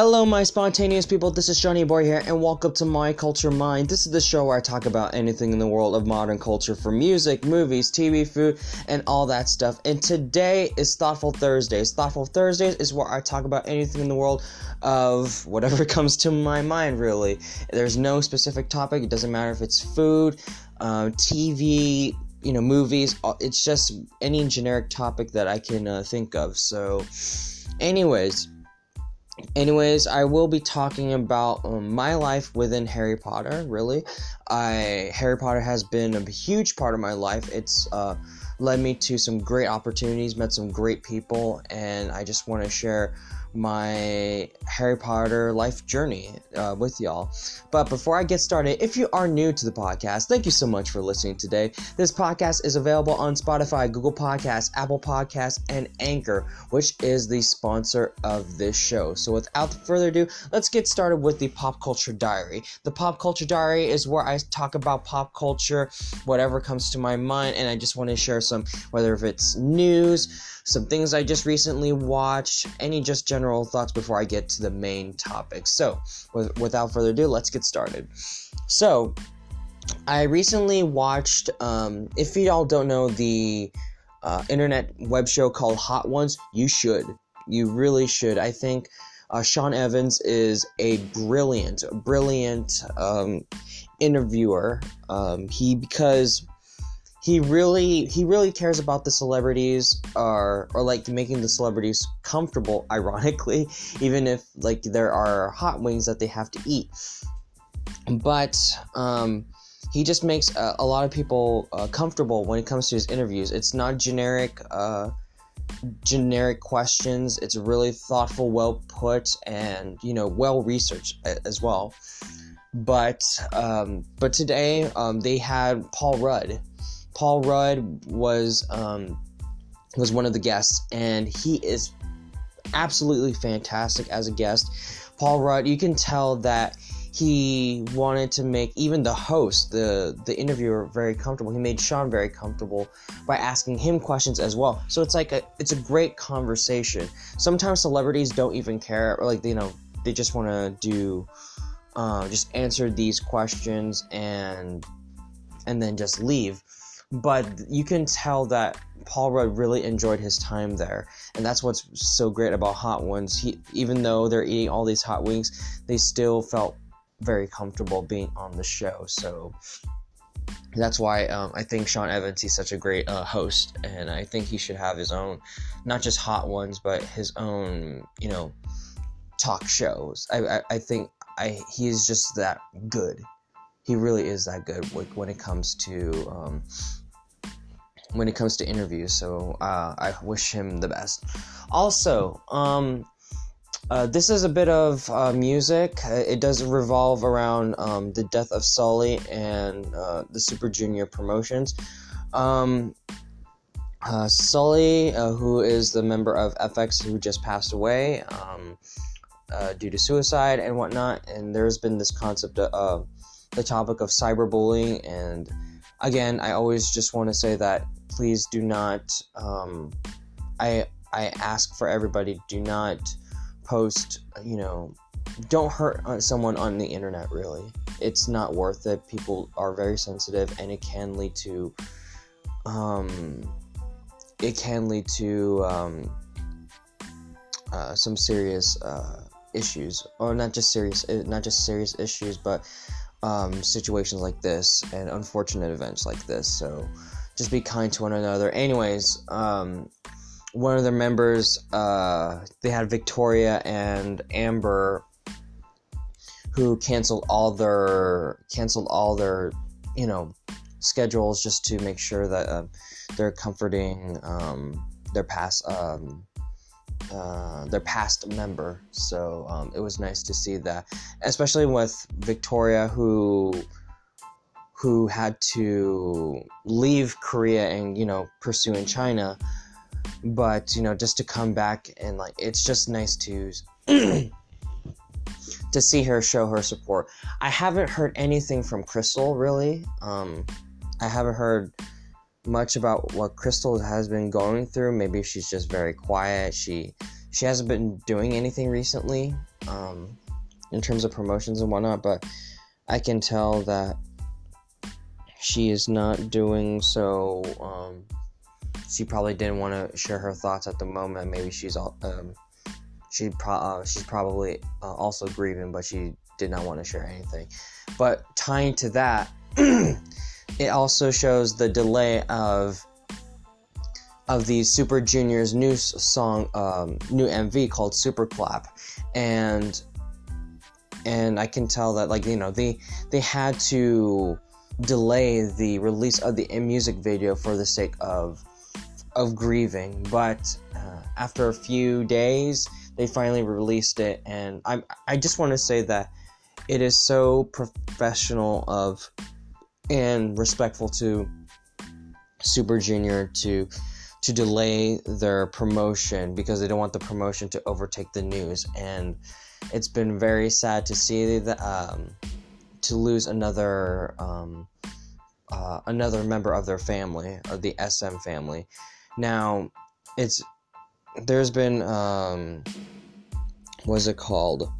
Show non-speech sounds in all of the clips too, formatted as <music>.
Hello, my spontaneous people. This is Seanie Boy here, and welcome to My Culture Mind. This is the show where I talk about anything in the world of modern culture for music, movies, TV, food, and all that stuff. And today is Thoughtful Thursdays. Thoughtful Thursdays is where I talk about anything in the world of whatever <laughs> comes to my mind, really. There's no specific topic, it doesn't matter if it's food, uh, TV, you know, movies, uh, it's just any generic topic that I can uh, think of. So, anyways anyways i will be talking about um, my life within harry potter really. I harry potter has been a huge part of my life. It's uh, led me to some great opportunities met some great people and i just want to share my Harry Potter life journey uh, with y'all. But before I get started, if you are new to the podcast, thank you so much for listening today. This podcast is available on Spotify, Google Podcasts, Apple Podcasts, and Anchor, which is the sponsor of this show. So without further ado, let's get started with the Pop Culture Diary. The Pop Culture Diary is where I talk about pop culture, whatever comes to my mind, and I just want to share some, whether if it's news, some things I just recently watched, any just general thoughts before I get to the main topic. So, with, without further ado, let's get started. So, I recently watched, um, if you all don't know the uh, internet web show called Hot Ones, you should. You really should. I think uh, Sean Evans is a brilliant, brilliant um, interviewer. Um, he, because he really he really cares about the celebrities or or like making the celebrities comfortable <laughs> ironically even if like there are hot wings that they have to eat. But um he just makes a, a lot of people uh, comfortable when it comes to his interviews. It's not generic uh generic questions. It's really thoughtful well put and you know well researched as well. But um but today um they had paul rudd Paul Rudd was um, was one of the guests, and he is absolutely fantastic as a guest. Paul Rudd, you can tell that he wanted to make even the host, the the interviewer, very comfortable. He made Sean very comfortable by asking him questions as well. So it's like a it's a great conversation. Sometimes celebrities don't even care, or like you know they just want to do uh, just answer these questions and and then just leave but you can tell that Paul Rudd really enjoyed his time there, and that's what's so great about Hot Ones. He, even though they're eating all these hot wings, they still felt very comfortable being on the show. So that's why um, I think Sean Evans he's such a great uh, host, and I think he should have his own, not just Hot Ones, but his own, you know, talk shows. I, I, I think I he's just that good. He really is that good when it comes to um, when it comes to interviews. So uh, I wish him the best. Also, um, uh, this is a bit of uh, music. Uh, it does revolve around um, the death of Sulli and uh, the Super Junior promotions. Um, uh, Sulli, who is the member of f(x) who just passed away um, due to suicide and whatnot, and there's been this concept of the topic of cyberbullying and again, I always just want to say that please do not. Um, I I ask for everybody do not post. You know, don't hurt someone on the internet. Really, it's not worth it. People are very sensitive, and it can lead to. Um, it can lead to um, uh, some serious uh, issues, or not just serious, not just serious issues, but um, situations like this and unfortunate events like this. So just be kind to one another. Anyways, um, one of their members, uh, they had Victoria and Amber, who canceled all their canceled all their, you know, schedules just to make sure that uh, they're comforting um, their past um, uh, their past member. So um, it was nice to see that, especially with Victoria, who who had to leave Korea and you know pursue in China. But you know, just to come back and like, it's just nice to <clears throat> to see her show her support. I haven't heard anything from Crystal really. Um, I haven't heard much about what Crystal has been going through. Maybe she's just very quiet. She she hasn't been doing anything recently. um, in terms of promotions and whatnot, but I can tell that she is not doing so. Um, she probably didn't want to share her thoughts at the moment. Maybe she's um, she pro- uh, she's probably uh, also grieving, but she did not want to share anything. But tying to that, <clears throat> it also shows the delay of of the Super Junior's new song, um, new MV called Super Clap, and and I can tell that like you know they they had to delay the release of the music video for the sake of of grieving, but uh, after a few days they finally released it, and I I just want to say that it is so professional of and respectful to Super Junior to to delay their promotion because they don't want the promotion to overtake the news. And it's been very sad to see that um, to lose another um, uh, another member of their family of the SM family. Now it's there's been um, what's it called?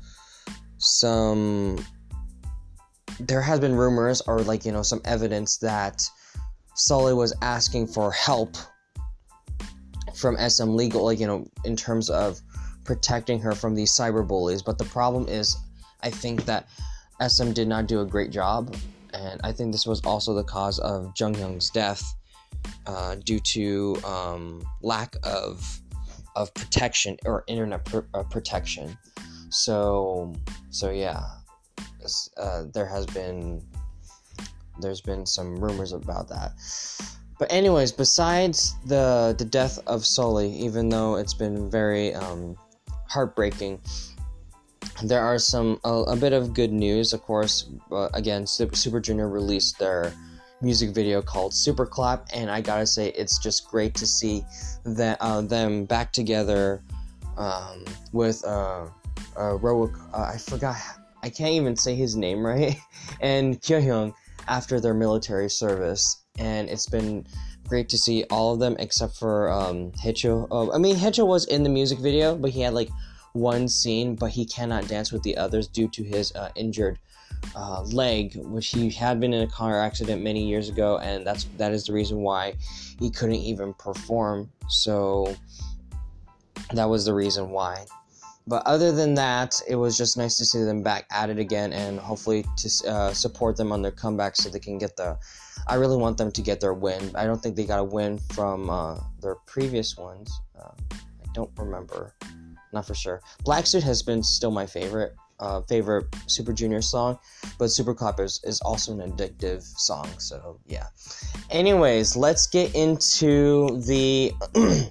Some there has been rumors or like you know some evidence that Sulli was asking for help from SM Legal, like you know, in terms of protecting her from these cyber bullies. But the problem is, I think that SM did not do a great job, and I think this was also the cause of Jonghyun's death uh, due to um, lack of of protection or internet pr- uh, protection. So, so yeah, uh, there has been there's been some rumors about that. But anyways, besides the the death of Sulli, even though it's been very um, heartbreaking, there are some a, a, bit of good news. Of course, uh, again, Super, Junior released their music video called Super Clap, and I gotta say, it's just great to see that uh, them back together um, with uh, uh, Ryeowook. Uh, I forgot, I can't even say his name right, <laughs> and Kyuhyun after their military service and it's been great to see all of them except for um, Heechul. Oh, I mean, Heechul was in the music video, but he had like one scene, but he cannot dance with the others due to his uh, injured uh, leg, which he had been in a car accident many years ago, and that's that is the reason why he couldn't even perform. So that was the reason why. But other than that, it was just nice to see them back at it again, and hopefully to uh, support them on their comeback so they can get the I really want them to get their win. I don't think they got a win from uh, their previous ones. Uh, I don't remember, not for sure. Black Suit has been still my favorite. Uh, favorite Super Junior song, but Super Clap is, is also an addictive song. So yeah. Anyways, let's get into the <clears throat>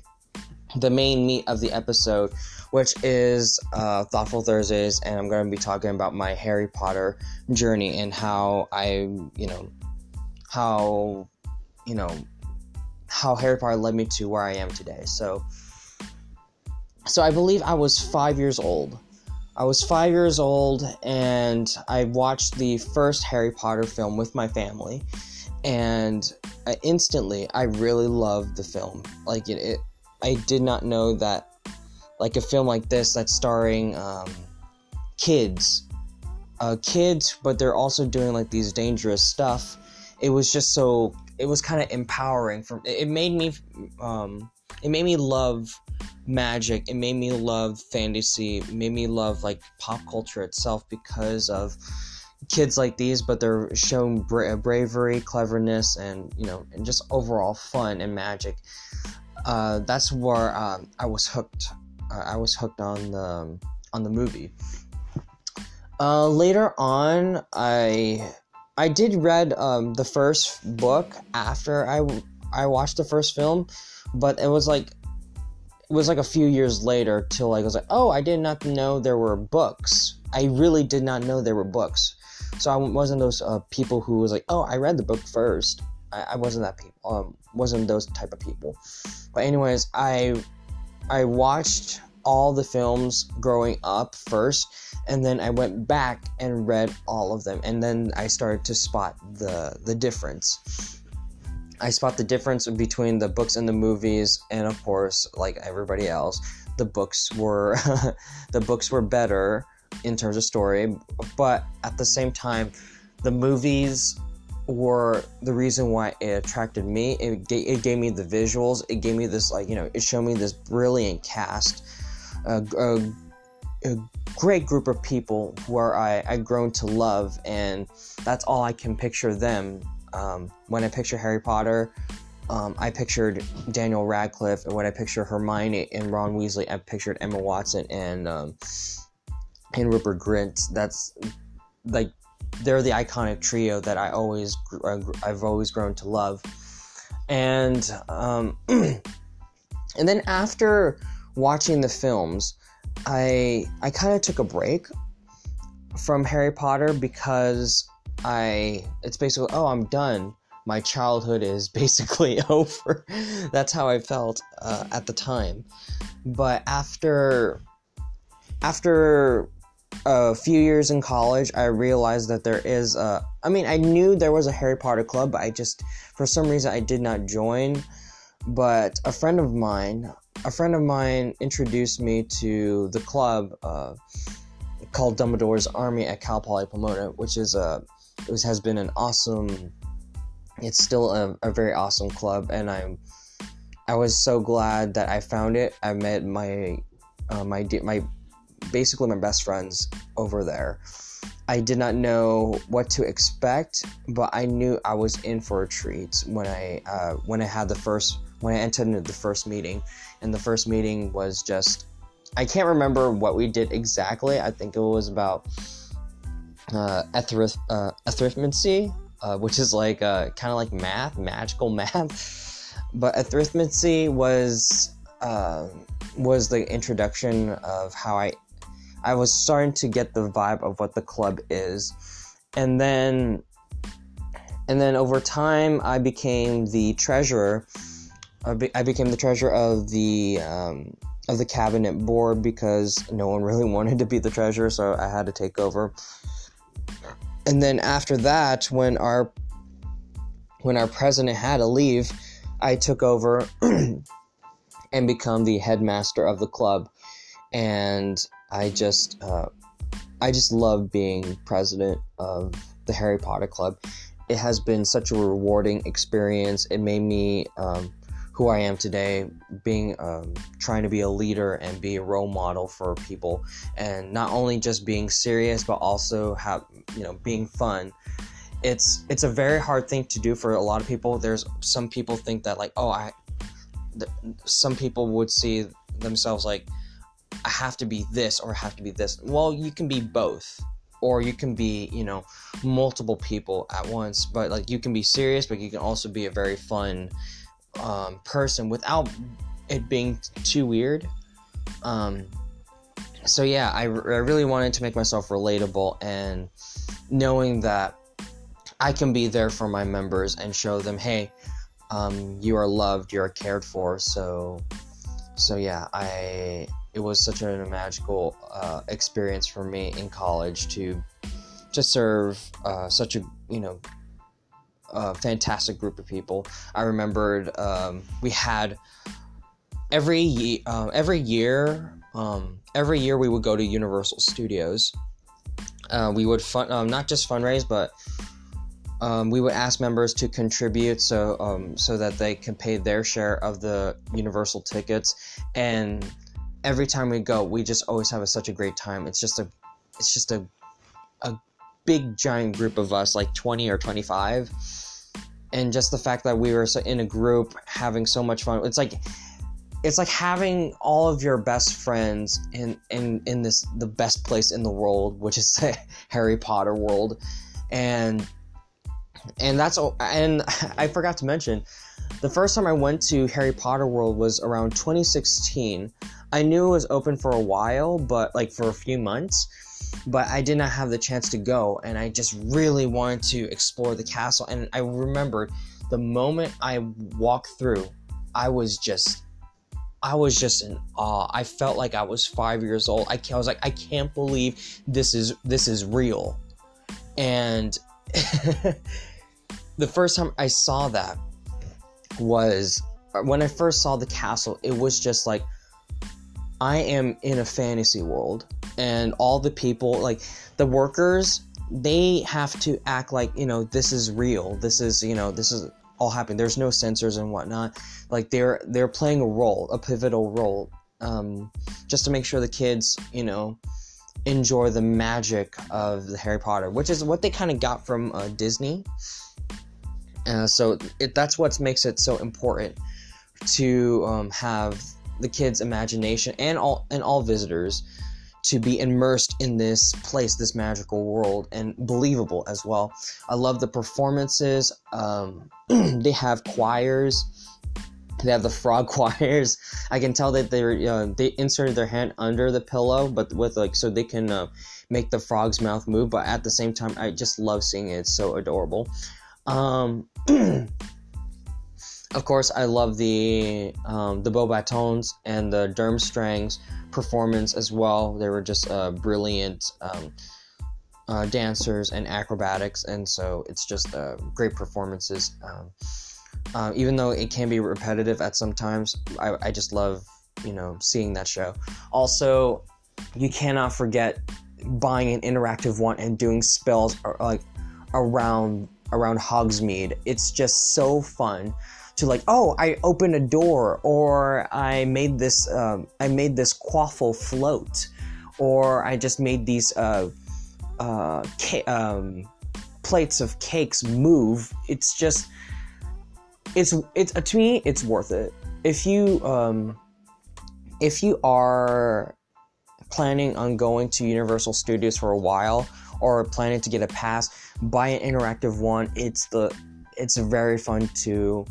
the main meat of the episode, which is uh, Thoughtful Thursdays, and I'm going to be talking about my Harry Potter journey and how I, you know, how you know how Harry Potter led me to where I am today. So so I believe I was 5 years old. I was 5 years old and I watched the first Harry Potter film with my family and I, instantly I really loved the film. Like it, it I did not know that like a film like this that's starring um, kids. Uh, kids but they're also doing like these dangerous stuff. It was just so it was kind of empowering for it made me um it made me love magic. It made me love fantasy. It made me love like pop culture itself because of kids like these but they're showing bra- bravery cleverness and you know and just overall fun and magic. Uh, that's where um, i was hooked uh, i was hooked on the on the movie uh, later on i I did read um, the first book after I I watched the first film, but it was like it was like a few years later till I was like, oh, I did not know there were books. I really did not know there were books. So I wasn't those uh, people who was like, oh, I read the book first. I, I wasn't that people. Um, wasn't those type of people. But anyways, I I watched all the films growing up first, and then I went back and read all of them, and then I started to spot the the difference. I spot the difference between the books and the movies, and of course, like everybody else, the books were <laughs> the books were better. in terms of story, but at the same time, the movies were the reason why it attracted me. It, it gave me the visuals. It gave me this like you know it showed me this brilliant cast, a, a, great group of people where I I grown to love, and that's all I can picture them. Um, when I picture Harry Potter, um, I pictured Daniel Radcliffe, and when I picture Hermione and Ron Weasley, I pictured Emma Watson and um, and Rupert Grint. That's like they're the iconic trio that I always uh, I've always grown to love, and um, <clears throat> and then after watching the films, I I kind of took a break from Harry Potter because I it's basically oh I'm done. My childhood is <laughs> basically <laughs> over. That's how I felt uh, at the time. But after after a few years in college, I realized that there is a. I mean, I knew there was a Harry Potter club, but I just, for some reason, I did not join. But a friend of mine, a friend of mine introduced me to the club uh, called Dumbledore's Army at Cal Poly Pomona, which is a, which has been an awesome. It's still a, a very awesome club, and I'm, I was so glad that I found it. I met my, uh, my my basically my best friends over there. I did not know what to expect, but I knew I was in for a treat when I uh, when I had the first when I into the first meeting, and the first meeting was just I can't remember what we did exactly. I think it was about uh, uh, arithmancy, uh, which is like uh, kind of like math, magical <laughs> math. But arithmancy was uh, was the introduction of how I I was starting to get the vibe of what the club is. And then and then over time I became the treasurer. I, be, I became the treasurer of the um, of the cabinet board because no one really <laughs> wanted to be the treasurer, so I had to take over. And then after that, when our when our president had to leave, I took over <clears throat> and become the headmaster of the club. And I just uh, I just love being president of the Harry Potter Club. It has been such a rewarding experience. It made me um, who I am today, being um, trying to be a leader and be a role model for people, and not only just being serious, but also have you know being fun. It's it's a very hard thing to do for a lot of people. There's some people think that like oh I, th- some people would see themselves like I have to be this or I have to be this. Well, you can be both. Or you can be, you know, multiple people at once. But like you can be serious, but you can also be a very fun um, person without it being too weird. Um, so yeah, I, I really wanted to make myself relatable and knowing that I can be there for my members and show them, hey, um, you are loved, you are cared for. So, so yeah, I it was such a magical uh, experience for me in college to to serve uh, such a you know a fantastic group of people. I remembered um, we had every uh, every year um, every year we would go to Universal Studios. Uh, we would fun um, not just fundraise, but um, we would ask members to contribute so um, so that they can pay their share of the Universal tickets and every time we go, we just always have a, such a great time. It's just a, it's just a, a big giant group of us, like 20 or 25. And just the fact that we were so in a group having so much fun. It's like, it's like having all of your best friends in, in, in this, the best place in the world, which is <laughs> the Harry Potter world. And, and that's, and <laughs> I forgot to mention, the first time I went to Harry Potter World was around 2016. I knew it was open for a while, but like for a few months, but I did not have the chance to go, and I just really wanted to explore the castle. And I remembered the moment I walked through, I was just. I was just in awe. I felt like I was five years old. I, I was like, I can't believe this is this is real. And <laughs> the first time I saw that was when I first saw the castle. It was just like I am in a fantasy world. and all the people like the workers they have to act like you know this is real. This is you know this is all happening. There's no censors and whatnot. Like they're they're playing a role a pivotal role um, just to make sure the kids you know enjoy the magic of the harry potter which is what they kind of got from uh, disney. Uh, so it, that's what makes it so important to um, have the kids imagination and all and all visitors to be immersed in this place, this magical world, and believable as well. I love the performances. Um, <clears throat> they have choirs. They have the frog <laughs> choirs. I can tell that they're uh, they inserted their hand under the pillow, but with like so they can uh, make the frog's mouth move. But at the same time, I just love seeing it. It's so adorable. Um, <clears throat> of course, I love the um, the Beauxbatons and the Durmstrangs performance as well. They were just uh, brilliant um, uh, dancers and acrobatics, and so it's just uh, great performances. Um, uh, even though it can be repetitive at some times, I, I just love you know seeing that show. Also, you cannot forget buying an interactive one and doing spells like around around Hogsmeade. It's just so fun to like, oh, I opened a door, or I made this, um, I made this quaffle float, or I just made these uh, uh, ca- um, plates of cakes move. It's just, it's it's uh, to me, it's worth it. If you um, if you are planning on going to Universal Studios for a while or planning to get a pass, buy an interactive one. It's the it's very fun to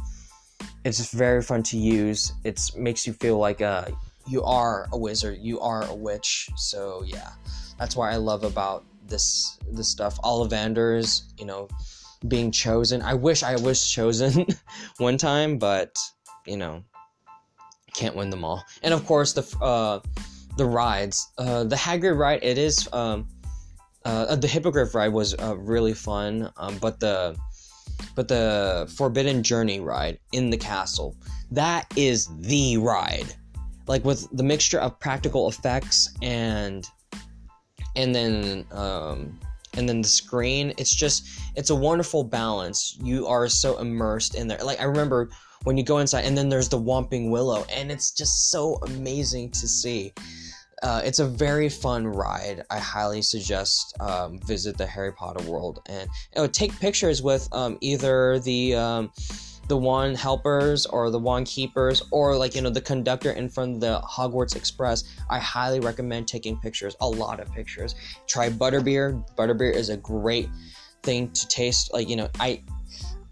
it's very fun to use. It makes you feel like uh, you are a wizard, you are a witch. So yeah, that's why I love about this this stuff. Ollivanders, you know, being chosen. I wish I was chosen <laughs> one time, but you know, can't win them all. And of course the uh, the rides, uh, the Hagrid ride. It is um, uh, the Hippogriff ride was uh, really fun, um, but the but the Forbidden Journey ride in the castle, that is the ride. Like with the mixture of practical effects and and then um, and then the screen, it's just it's a wonderful balance. You are so immersed in there. Like I remember when you go inside and then there's the Whomping Willow and it's just so amazing to see. Uh, it's a very fun ride. I highly suggest um, visit the Harry Potter world and you know, take pictures with um, either the um, the wand helpers or the wand keepers or like you know the conductor in front of the Hogwarts Express. I highly recommend taking pictures, a lot of pictures. Try butterbeer. Butterbeer is a great thing to taste. Like you know, I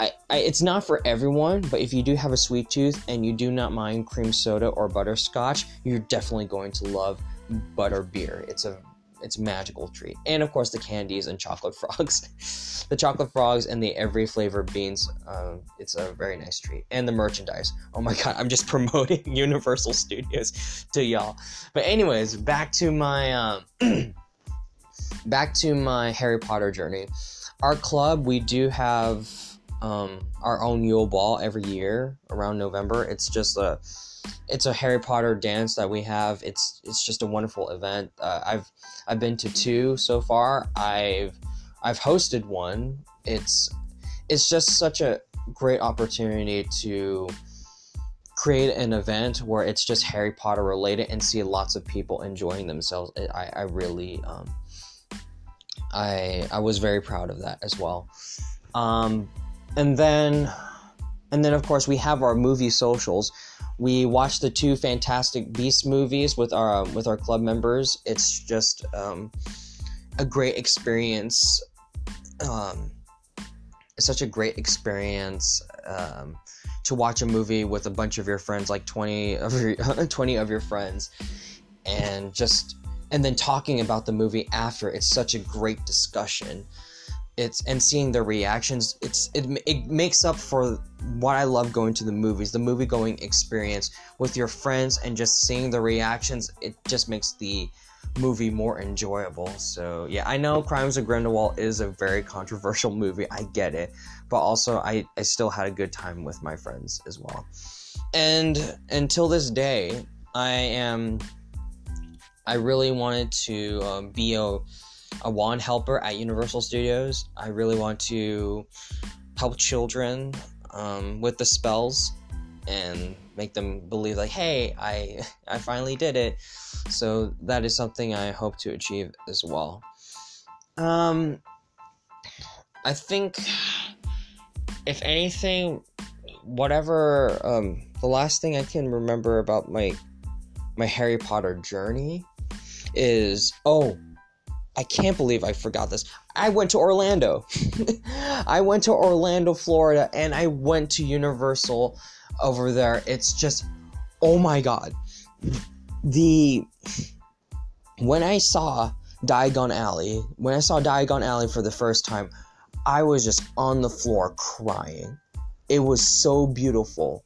I, I, it's not for everyone, but if you do have a sweet tooth and you do not mind cream soda or butterscotch, you're definitely going to love butter beer. It's a it's a magical treat. And of course, the candies and chocolate <laughs> frogs. the chocolate frogs and the every flavor beans. Um, it's a very nice treat. And the merchandise. Oh my god, I'm just <laughs> promoting Universal Studios to y'all. But anyways, back to my um, <clears throat> back to my Harry Potter journey. Our club, we do have um, our own Yule Ball every year around November. It's just a it's a Harry Potter dance that we have. It's it's just a wonderful event. Uh, I've I've been to two so far. I've I've hosted one. It's it's just such a great opportunity to create an event where it's just Harry Potter related and see lots of people enjoying themselves. I, I really um, I I was very proud of that as well. Um, and then and then of course we have our movie socials we watched the two Fantastic Beasts movies with our with our club members. It's just um, a great experience. Um, it's such a great experience um, to watch a movie with a bunch of your friends, like twenty of your <laughs> twenty of your friends, and just and then talking about the movie after. It's such a great discussion it's and seeing their reactions it's it, it makes up for what i love going to the movies the movie going experience with your friends and just seeing the reactions it just makes the movie more enjoyable. So yeah i know crimes of grindelwald is a very controversial <laughs> movie i get it but also i i still had a good time with my friends as well. And until this day i am I really wanted to um, be a, a wand helper at Universal Studios. I really want to help children um, with the spells and make them believe like hey i <laughs> i finally did it so that is something i hope to achieve as well um i think if anything whatever um the last thing i can remember about my my harry potter journey is oh I can't believe I forgot this. I went to Orlando. <laughs> I went to Orlando, Florida, and I went to Universal over there. It's just, oh my god. The. When I saw Diagon Alley, when I saw Diagon Alley for the first time, I was just on the floor crying. It was so beautiful.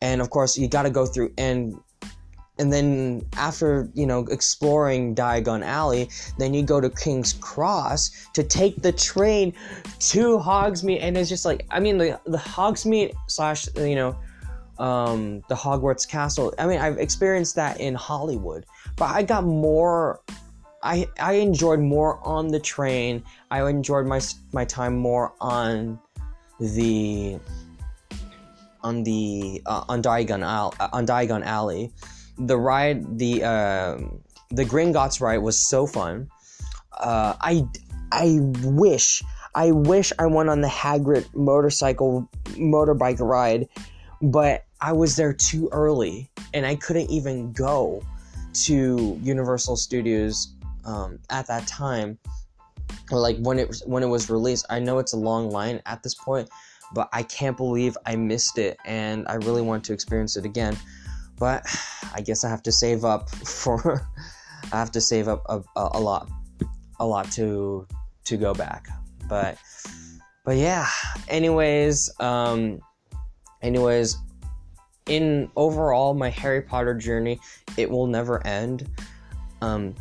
And of course, you got to go through and and then after you know exploring Diagon Alley, then you go to King's Cross to take the train to Hogsmeade, and it's just like I mean the the Hogsmeade slash you know um, the Hogwarts Castle. I mean I've experienced that in Hollywood, but I got more. I I enjoyed more on the train. I enjoyed my my time more on the on the uh, on Diagon Al- on Diagon Alley the ride, the uh, the Gringotts ride was so fun. Uh, I I wish I wish I went on the Hagrid motorcycle motorbike ride, but I was there too early and I couldn't even go to Universal Studios um, at that time. Like when it when it was released. I know it's a long line at this point, but I can't believe I missed it and I really want to experience it again but I guess I have to save up for <laughs> I have to save up a, a, a, lot a lot to to go back. But but yeah anyways um anyways in overall my Harry Potter journey it will never end. Um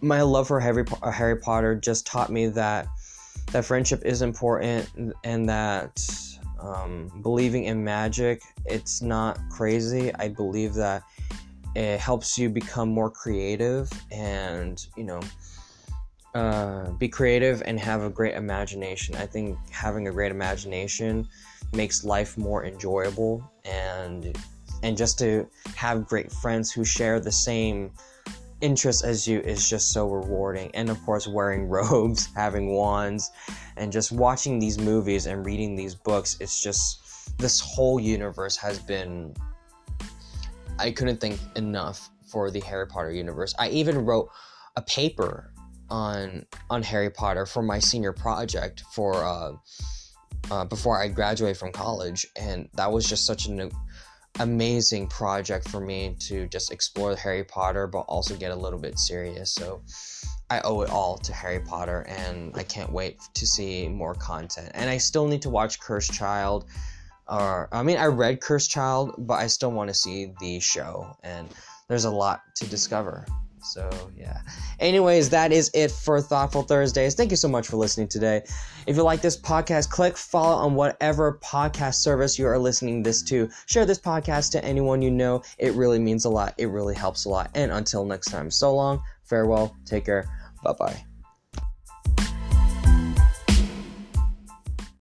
my love for Harry, Harry Potter just taught me that that friendship is important and that um, believing in magic, it's not crazy. I believe that it helps you become more creative and, you know, uh, be creative and have a great imagination. I think having a great imagination makes life more enjoyable and and just to have great friends who share the same interests as you is just so rewarding. And of course, wearing <laughs> robes, having wands, and just watching these movies and reading these books, it's just this whole universe has been. I couldn't think enough for the Harry Potter universe. I even wrote a paper on on Harry Potter for my senior project for uh, uh, before I graduated from college, and that was just such an amazing project for me to just explore Harry Potter, but also get a little bit serious. So I owe it all to Harry Potter, and I can't wait to see more content. And I still need to watch Cursed Child. Or I mean, I read Cursed Child, but I still want to see the show, and there's a lot to discover. So, yeah. Anyways, that is it for Thoughtful Thursdays. Thank you so much for listening today. If you like this podcast, click follow on whatever podcast service you are listening this to. Share this podcast to anyone you know. It really means a lot. It really helps a lot. And until next time, so long, farewell, take care, bye bye.